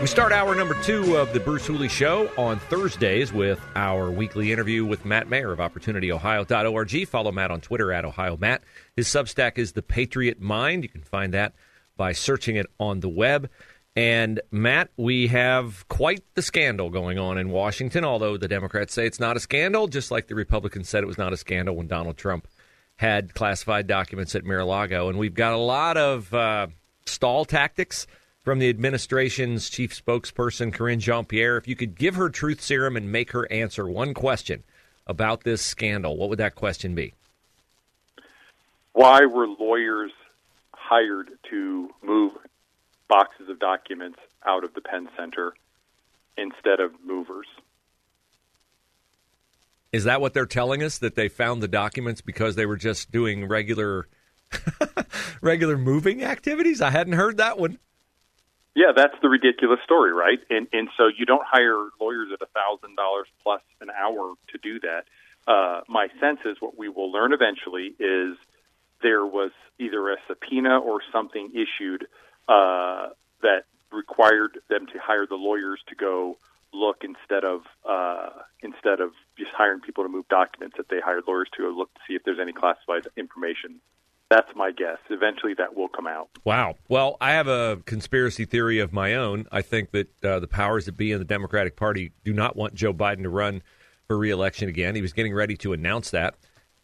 We start hour number two of the Bruce Hooley Show on Thursdays with our weekly interview with Matt Mayer of OpportunityOhio.org. Follow Matt on Twitter at Ohio Matt. His Substack is The Patriot Mind. You can find that by searching it on the web. And Matt, we have quite the scandal going on in Washington, although the Democrats say it's not a scandal, just like the Republicans said it was not a scandal when Donald Trump had classified documents at Mar a Lago. And we've got a lot of uh, stall tactics from the administration's chief spokesperson, Karine Jean Pierre. If you could give her truth serum and make her answer one question about this scandal, what would that question be? Why were lawyers hired to move boxes of documents out of the Penn Center instead of movers? Is that what they're telling us that they found the documents because they were just doing regular regular moving activities? I hadn't heard that one. Yeah, that's the ridiculous story, right? And and so you don't hire lawyers at a thousand dollars plus an hour to do that. Uh, my sense is what we will learn eventually is there was either a subpoena or something issued uh, that required them to hire the lawyers to go look instead of uh, instead of just hiring people to move documents that they hired lawyers to go look to see if there's any classified information that's my guess. Eventually, that will come out. Wow. Well, I have a conspiracy theory of my own. I think that uh, the powers that be in the Democratic Party do not want Joe Biden to run for reelection again. He was getting ready to announce that.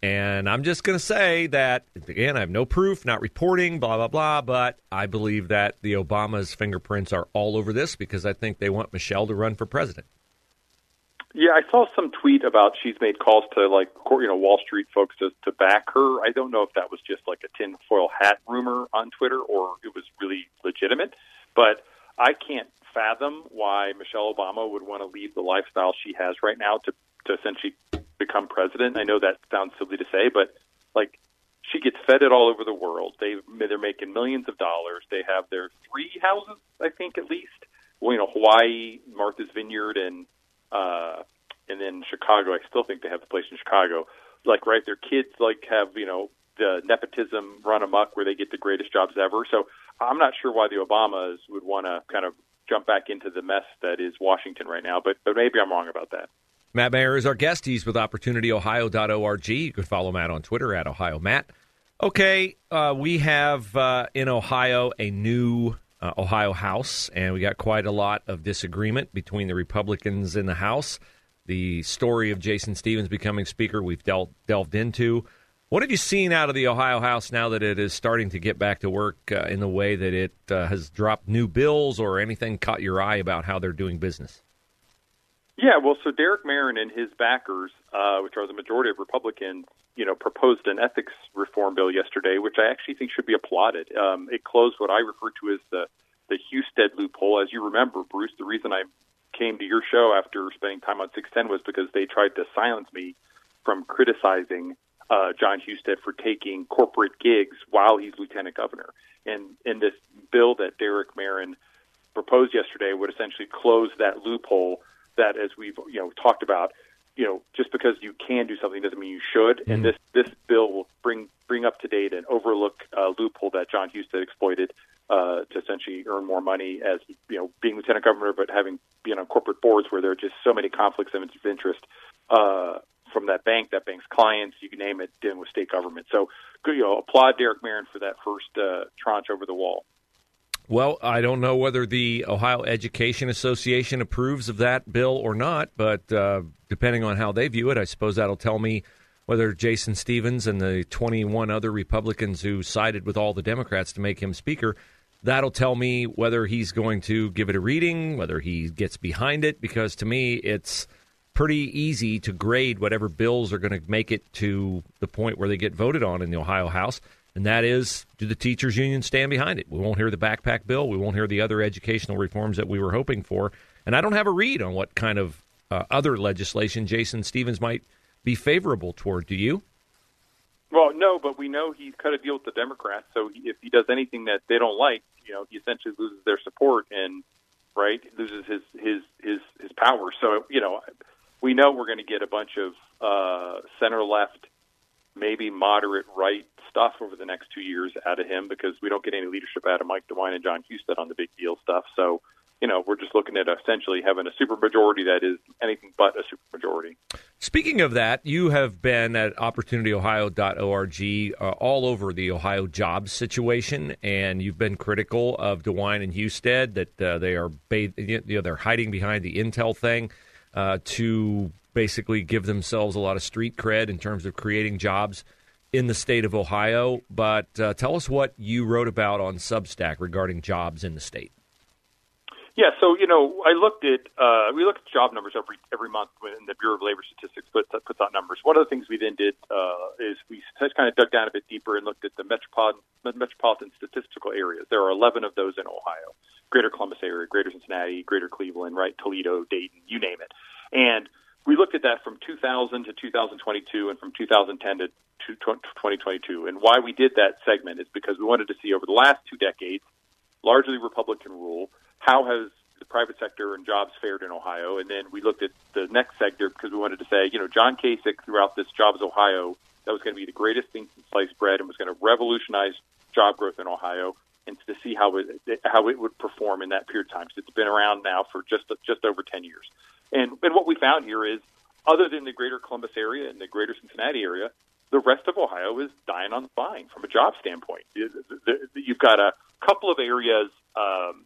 And I'm just going to say that, again, I have no proof, not reporting, blah, blah, blah, but I believe that the Obamas' fingerprints are all over this because I think they want Michelle to run for president. Yeah, I saw some tweet about she's made calls to like you know Wall Street folks to to back her. I don't know if that was just like a tinfoil hat rumor on Twitter or it was really legitimate, but I can't fathom why Michelle Obama would want to leave the lifestyle she has right now to to essentially become president. I know that sounds silly to say, but like she gets fed it all over the world. They they're making millions of dollars. They have their three houses, I think at least. Well, you know, Hawaii, Martha's Vineyard, and uh, and then Chicago. I still think they have the place in Chicago. Like, right, their kids like have you know the nepotism run amok where they get the greatest jobs ever. So I'm not sure why the Obamas would want to kind of jump back into the mess that is Washington right now, but but maybe I'm wrong about that. Matt Mayer is our guest. He's with OpportunityOhio.org. You can follow Matt on Twitter at Ohio Matt. Okay, uh, we have uh, in Ohio a new uh, Ohio House, and we got quite a lot of disagreement between the Republicans in the House. The story of Jason Stephens becoming Speaker, we've del- delved into. What have you seen out of the Ohio House now that it is starting to get back to work uh, in the way that it uh, has dropped new bills or anything caught your eye about how they're doing business? Yeah, well, so Derek Merrin and his backers, uh, which are the majority of Republicans, you know, proposed an ethics reform bill yesterday, which I actually think should be applauded. Um, it closed what I refer to as the the Husted loophole. As you remember, Bruce, the reason I came to your show after spending time on 610 was because they tried to silence me from criticizing uh, Jon Husted for taking corporate gigs while he's lieutenant governor. And in this bill that Derek Merrin proposed yesterday would essentially close that loophole that, as we've you know talked about, you know, just because you can do something doesn't mean you should. Mm-hmm. And this this bill will bring bring up to date and overlook a loophole that Jon Husted exploited uh, to essentially earn more money as you know being lieutenant governor, but having been on corporate boards where there are just so many conflicts of interest. Uh, from that bank, that bank's clients, you can name it, dealing with state government. So, you know, applaud Derek Merrin for that first uh, tranche over the wall. Well, I don't know whether the Ohio Education Association approves of that bill or not, but uh, depending on how they view it, I suppose that'll tell me whether Jason Stephens and the 21 other Republicans who sided with all the Democrats to make him Speaker, that'll tell me whether he's going to give it a reading, whether he gets behind it, because to me, it's pretty easy to grade whatever bills are going to make it to the point where they get voted on in the Ohio House and that is do the teachers union stand behind it? We won't hear the backpack bill. We won't hear the other educational reforms that we were hoping for. And I don't have a read on what kind of uh, other legislation Jason Stephens might be favorable toward. Do you? Well, no, but we know he's cut a deal with the Democrats. So if he does anything that they don't like, you know, he essentially loses their support and right loses his his his his power. So you know, we know we're going to get a bunch of uh, center left, maybe moderate right stuff over the next two years out of him because we don't get any leadership out of Mike DeWine and Jon Husted on the big deal stuff. So you know, we're just looking at essentially having a supermajority that is anything but a supermajority. Speaking of that, you have been at opportunityohio.org uh, all over the Ohio jobs situation, and you've been critical of DeWine and Husted that uh, they are you know, they're hiding behind the Intel thing uh, to basically give themselves a lot of street cred in terms of creating jobs in the state of Ohio. But uh, tell us what you wrote about on Substack regarding jobs in the state. Yeah, so you know, I looked at uh, we look at job numbers every every month when the Bureau of Labor Statistics puts puts out numbers. One of the things we then did uh, is we just kind of dug down a bit deeper and looked at the metropolitan metropolitan statistical areas. There are 11 of those in Ohio: Greater Columbus area, Greater Cincinnati, Greater Cleveland, right, Toledo, Dayton, you name it. And we looked at that from 2000 to 2022 and from 2010 to 2022. And why we did that segment is because we wanted to see over the last two decades, largely Republican rule how has the private sector and jobs fared in Ohio? And then we looked at the next sector because we wanted to say, you know, John Kasich throughout this Jobs Ohio, that was going to be the greatest thing since sliced bread and was going to revolutionize job growth in Ohio and to see how it how it would perform in that period of time. Because it's been around now for just just over ten years, and and what we found here is, other than the greater Columbus area and the greater Cincinnati area, the rest of Ohio is dying on the vine from a job standpoint. You've got a couple of areas um,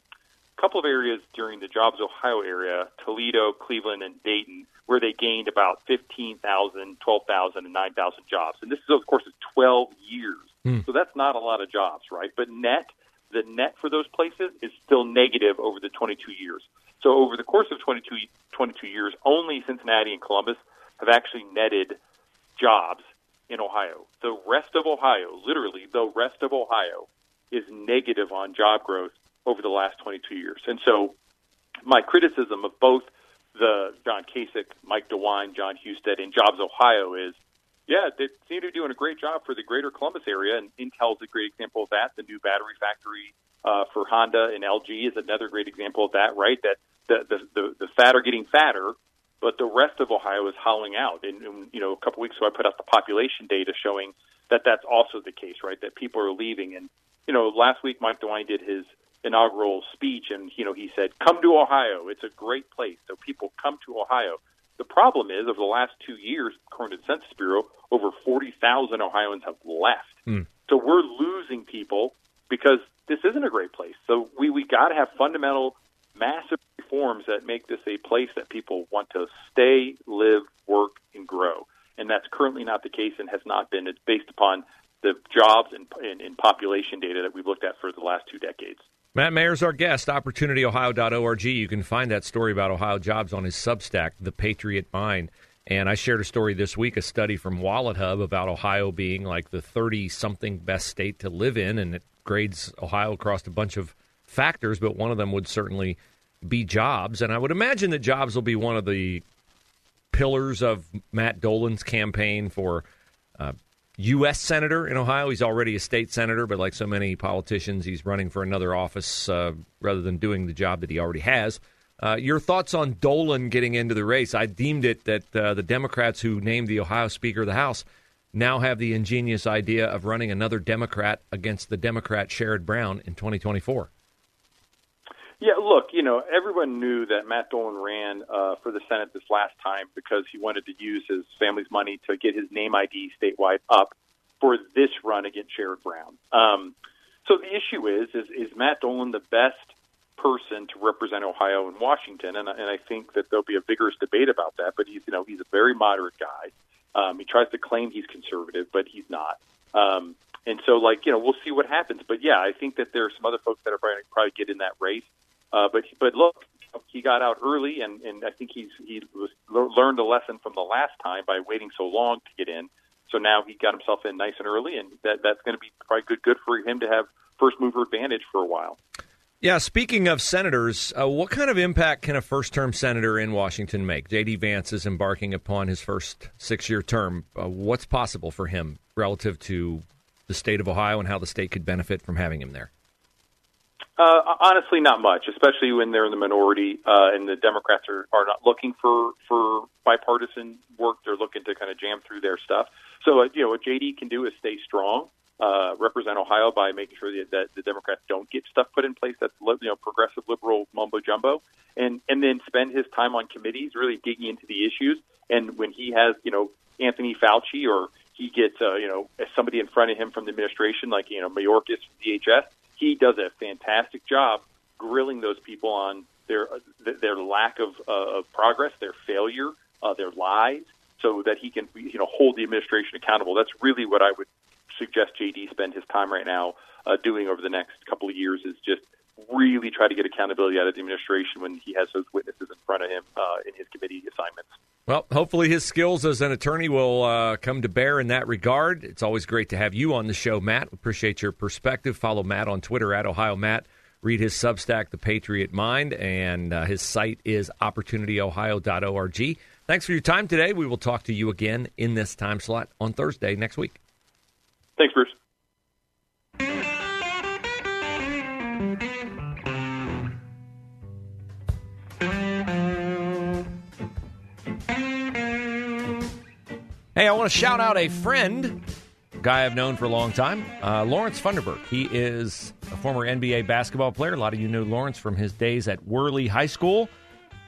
couple of areas during the Jobs Ohio area, Toledo, Cleveland, and Dayton, where they gained about 15,000, 12,000, and 9,000 jobs. And this is, of course, 12 years. Mm. So that's not a lot of jobs, right? But net, the net for those places is still negative over the 22 years. So over the course of 22, 22 years, only Cincinnati and Columbus have actually netted jobs in Ohio. The rest of Ohio, literally the rest of Ohio, is negative on job growth over the last 22 years. And so my criticism of both the John Kasich, Mike DeWine, Jon Husted, and Jobs Ohio is, yeah, they seem to be doing a great job for the greater Columbus area, and Intel's a great example of that. The new battery factory uh, for Honda and LG is another great example of that, right? That the, the, the, the fat are getting fatter, but the rest of Ohio is hollowing out. And, and you know, a couple weeks ago, I put out the population data showing that that's also the case, right? That people are leaving. And you know, last week Mike DeWine did his inaugural speech, and you know he said, "Come to Ohio. It's a great place." So people come to Ohio. The problem is, over the last two years, according to the Census Bureau, over forty thousand Ohioans have left. Mm. So we're losing people because this isn't a great place. So we we got to have fundamental, massive reforms that make this a place that people want to stay, live, work, and grow. And that's currently not the case, and has not been. It's based upon the jobs and, and, and population data that we've looked at for the last two decades. Matt Mayer's our guest, opportunityohio.org. You can find that story about Ohio jobs on his Substack, The Patriot Mind. And I shared a story this week, a study from WalletHub about Ohio being like the 30 something best state to live in. And it grades Ohio across a bunch of factors, but one of them would certainly be jobs. And I would imagine that jobs will be one of the pillars of Matt Dolan's campaign for uh, U.S. senator in Ohio. He's already a state senator, but like so many politicians, he's running for another office uh, rather than doing the job that he already has. Uh, your thoughts on Dolan getting into the race? I deemed it that uh, the Democrats who named the Ohio Speaker of the House now have the ingenious idea of running another Democrat against the Democrat Sherrod Brown in 2024. Yeah, look, you know, everyone knew that Matt Dolan ran uh, for the Senate this last time because he wanted to use his family's money to get his name ID statewide up for this run against Sherrod Brown. Um, so the issue is, is, is Matt Dolan the best person to represent Ohio and Washington? And, and I think that there'll be a vigorous debate about that. But he's, you know, he's a very moderate guy. Um, he tries to claim he's conservative, but he's not. Um, and so, like, you know, we'll see what happens. But yeah, I think that there are some other folks that are probably, probably get in that race. Uh, but but look, he got out early, and, and I think he's he was learned a lesson from the last time by waiting so long to get in. So now he got himself in nice and early, and that that's going to be probably good good for him to have first mover advantage for a while. Yeah, speaking of senators, uh, what kind of impact can a first term senator in Washington make? J.D. Vance is embarking upon his first six year term. Uh, what's possible for him relative to the state of Ohio and how the state could benefit from having him there? Uh, honestly, not much, especially when they're in the minority uh, and the Democrats are, are not looking for, for bipartisan work. They're looking to kind of jam through their stuff. So, uh, you know, what JD can do is stay strong, uh, represent Ohio by making sure that, that the Democrats don't get stuff put in place that's you know progressive liberal mumbo jumbo, and and then spend his time on committees, really digging into the issues. And when he has you know Anthony Fauci or he gets uh, you know somebody in front of him from the administration, like you know Mayorkas from DHS, he does a fantastic job grilling those people on their their lack of, uh, of progress, their failure, uh, their lies, so that he can you know hold the administration accountable. That's really what I would suggest JD spend his time right now uh, doing over the next couple of years is just really try to get accountability out of the administration when he has those witnesses in front of him uh, in his committee assignments. Well, hopefully his skills as an attorney will uh, come to bear in that regard. It's always great to have you on the show, Matt. Appreciate your perspective. Follow Matt on Twitter at Ohio Matt. Read his Substack, The Patriot Mind, and uh, his site is opportunityohio.org. Thanks for your time today. We will talk to you again in this time slot on Thursday next week. Thanks, Bruce. Hey, I want to shout out a friend, guy I've known for a long time, uh, Lawrence Funderburk. He is a former NBA basketball player. A lot of you know Lawrence from his days at Wehrle High School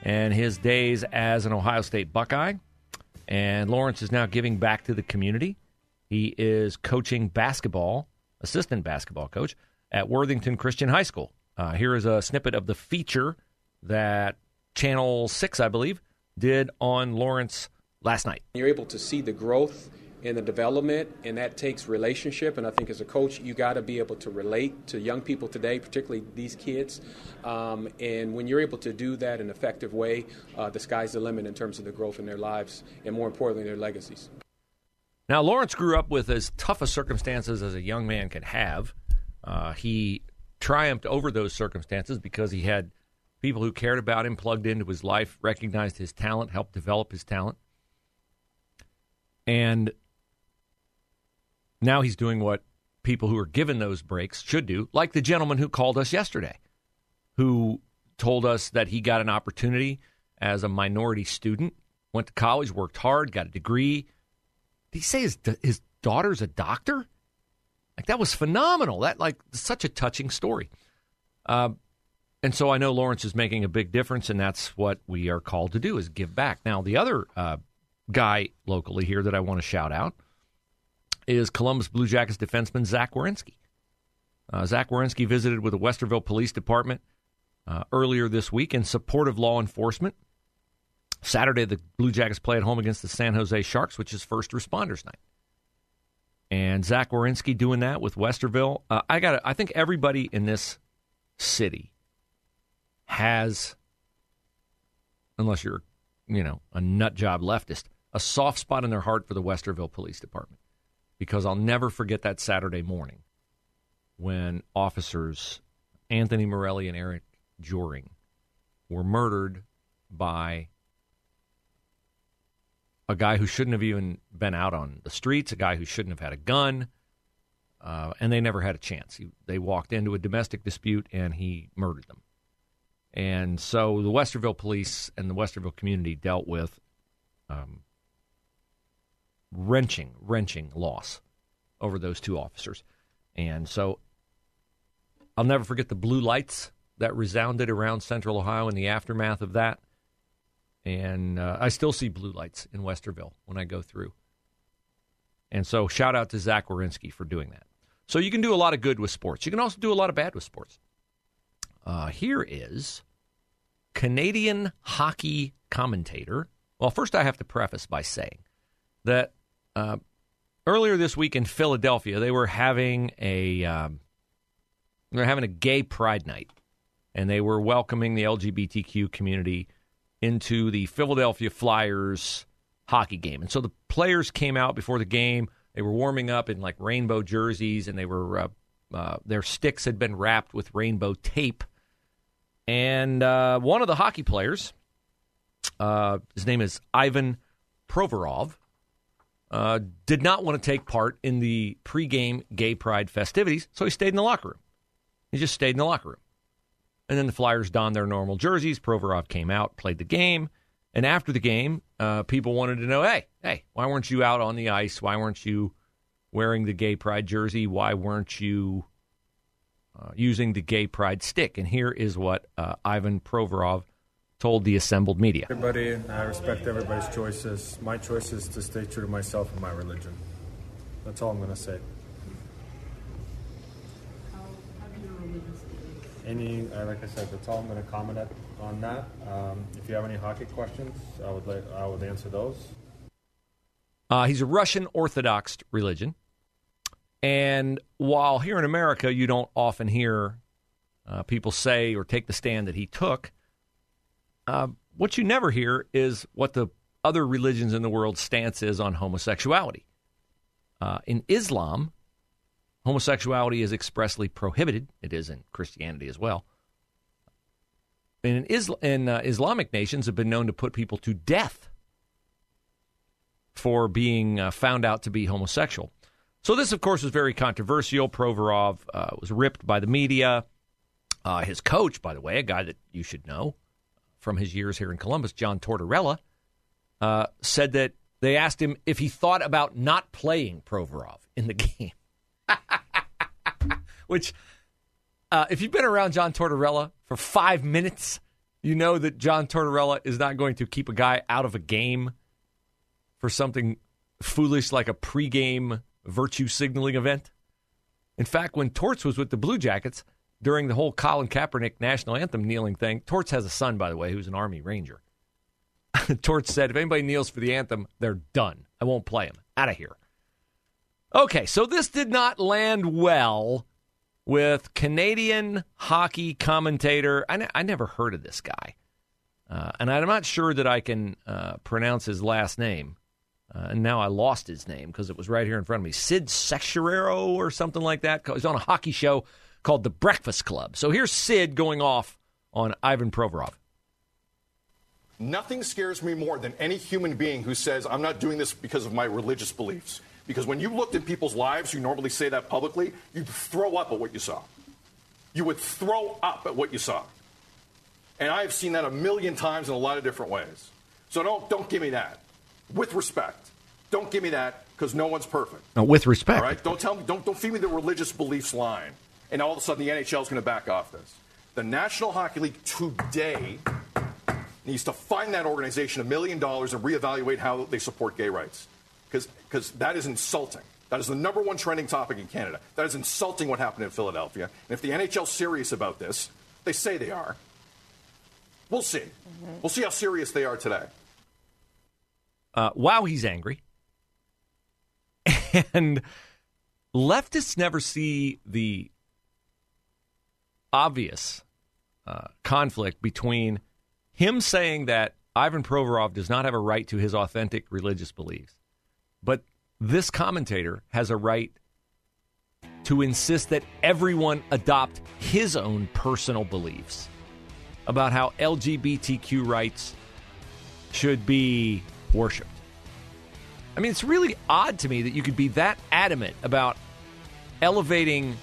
and his days as an Ohio State Buckeye. And Lawrence is now giving back to the community. He is coaching basketball, assistant basketball coach at Worthington Christian High School. Uh, here is a snippet of the feature that Channel 6, I believe, did on Lawrence last night. You're able to see the growth and the development, and that takes relationship. And I think as a coach, you got to be able to relate to young people today, particularly these kids. Um, and when you're able to do that in an effective way, uh, the sky's the limit in terms of the growth in their lives, and more importantly, their legacies. Now, Lawrence grew up with as tough a circumstances as a young man could have. Uh, he triumphed over those circumstances because he had people who cared about him, plugged into his life, recognized his talent, helped develop his talent. And now he's doing what people who are given those breaks should do, like the gentleman who called us yesterday, who told us that he got an opportunity as a minority student, went to college, worked hard, got a degree. Did he say his, his daughter's a doctor? Like that was phenomenal. That like such a touching story. Uh, and so I know Lawrence is making a big difference, and that's what we are called to do is give back. Now the other uh, guy locally here that I want to shout out is Columbus Blue Jackets defenseman Zach Werenski. Uh, Zach Werenski visited with the Westerville Police Department uh, earlier this week in support of law enforcement. Saturday, the Blue Jackets play at home against the San Jose Sharks, which is first responders night. And Zach Werenski doing that with Westerville. Uh, I got. I think everybody in this city has, unless you're, you know, a nut job leftist, a soft spot in their heart for the Westerville Police Department because I'll never forget that Saturday morning when officers Anthony Morelli and Eric Joering were murdered by a guy who shouldn't have even been out on the streets, a guy who shouldn't have had a gun, uh, and they never had a chance. He, they walked into a domestic dispute and he murdered them. And so the Westerville police and the Westerville community dealt with um, wrenching, wrenching loss over those two officers. And so I'll never forget the blue lights that resounded around central Ohio in the aftermath of that. And uh, I still see blue lights in Westerville when I go through. And so shout out to Zach Werenski for doing that. So you can do a lot of good with sports. You can also do a lot of bad with sports. Uh, here is Canadian hockey commentator. Well, first I have to preface by saying that uh, earlier this week in Philadelphia, they were having a um, they were having a gay pride night, and they were welcoming the LGBTQ community into the Philadelphia Flyers hockey game. And so the players came out before the game. They were warming up in like rainbow jerseys, and they were uh, uh, their sticks had been wrapped with rainbow tape. And uh, one of the hockey players, uh, his name is Ivan Provorov, uh, did not want to take part in the pregame gay pride festivities, so he stayed in the locker room. He just stayed in the locker room. And then the Flyers donned their normal jerseys. Provorov came out, played the game. And after the game, uh, people wanted to know, hey, hey, why weren't you out on the ice? Why weren't you wearing the gay pride jersey? Why weren't you uh, using the gay pride stick? And here is what uh, Ivan Provorov told the assembled media. Everybody, I respect everybody's choices. My choice is to stay true to myself and my religion. That's all I'm going to say. Any, uh, like I said, that's all I'm going to comment at, on that. Um, if you have any hockey questions, I would like, I would answer those. Uh, he's a Russian Orthodox religion, and while here in America you don't often hear uh, people say or take the stand that he took, uh, what you never hear is what the other religions in the world stance is on homosexuality. Uh, in Islam, homosexuality is expressly prohibited. It is in Christianity as well. And in, in uh, Islamic nations have been known to put people to death for being uh, found out to be homosexual. So this, of course, was very controversial. Provorov uh, was ripped by the media. Uh, his coach, by the way, a guy that you should know, from his years here in Columbus, John Tortorella, uh, said that they asked him if he thought about not playing Provorov in the game. Which, uh, if you've been around John Tortorella for five minutes, you know that John Tortorella is not going to keep a guy out of a game for something foolish like a pregame virtue signaling event. In fact, when Torts was with the Blue Jackets, during the whole Colin Kaepernick national anthem kneeling thing. Torts has a son, by the way, who's an Army Ranger. Torts said, if anybody kneels for the anthem, they're done. I won't play them. Out of here. Okay, so this did not land well with Canadian hockey commentator. I, I never heard of this guy. Uh, and I'm not sure that I can uh, pronounce his last name. Uh, and now I lost his name because it was right here in front of me. Sid Seixeiro or something like that. He's on a hockey show called The Breakfast Club. So here's Sid going off on Ivan Provorov. Nothing scares me more than any human being who says, I'm not doing this because of my religious beliefs. Because when you looked at people's lives, you normally say that publicly, you'd throw up at what you saw. You would throw up at what you saw. And I have seen that a million times in a lot of different ways. So don't, don't give me that. With respect. Don't give me that because no one's perfect. No, with respect. All right? Don't tell me, don't, don't feed me the religious beliefs line and all of a sudden the NHL is going to back off this. The National Hockey League today needs to find that organization a million dollars and reevaluate how they support gay rights. Because that is insulting. That is the number one trending topic in Canada. That is insulting what happened in Philadelphia. And if the NHL is serious about this, they say they are. We'll see. Mm-hmm. We'll see how serious they are today. Uh, wow, he's angry. And leftists never see the obvious uh, conflict between him saying that Ivan Provorov does not have a right to his authentic religious beliefs, but this commentator has a right to insist that everyone adopt his own personal beliefs about how LGBTQ rights should be worshiped. I mean, it's really odd to me that you could be that adamant about elevating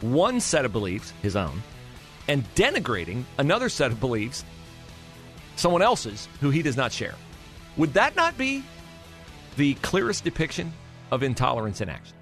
one set of beliefs, his own, and denigrating another set of beliefs, someone else's, who he does not share. Would that not be the clearest depiction of intolerance in action?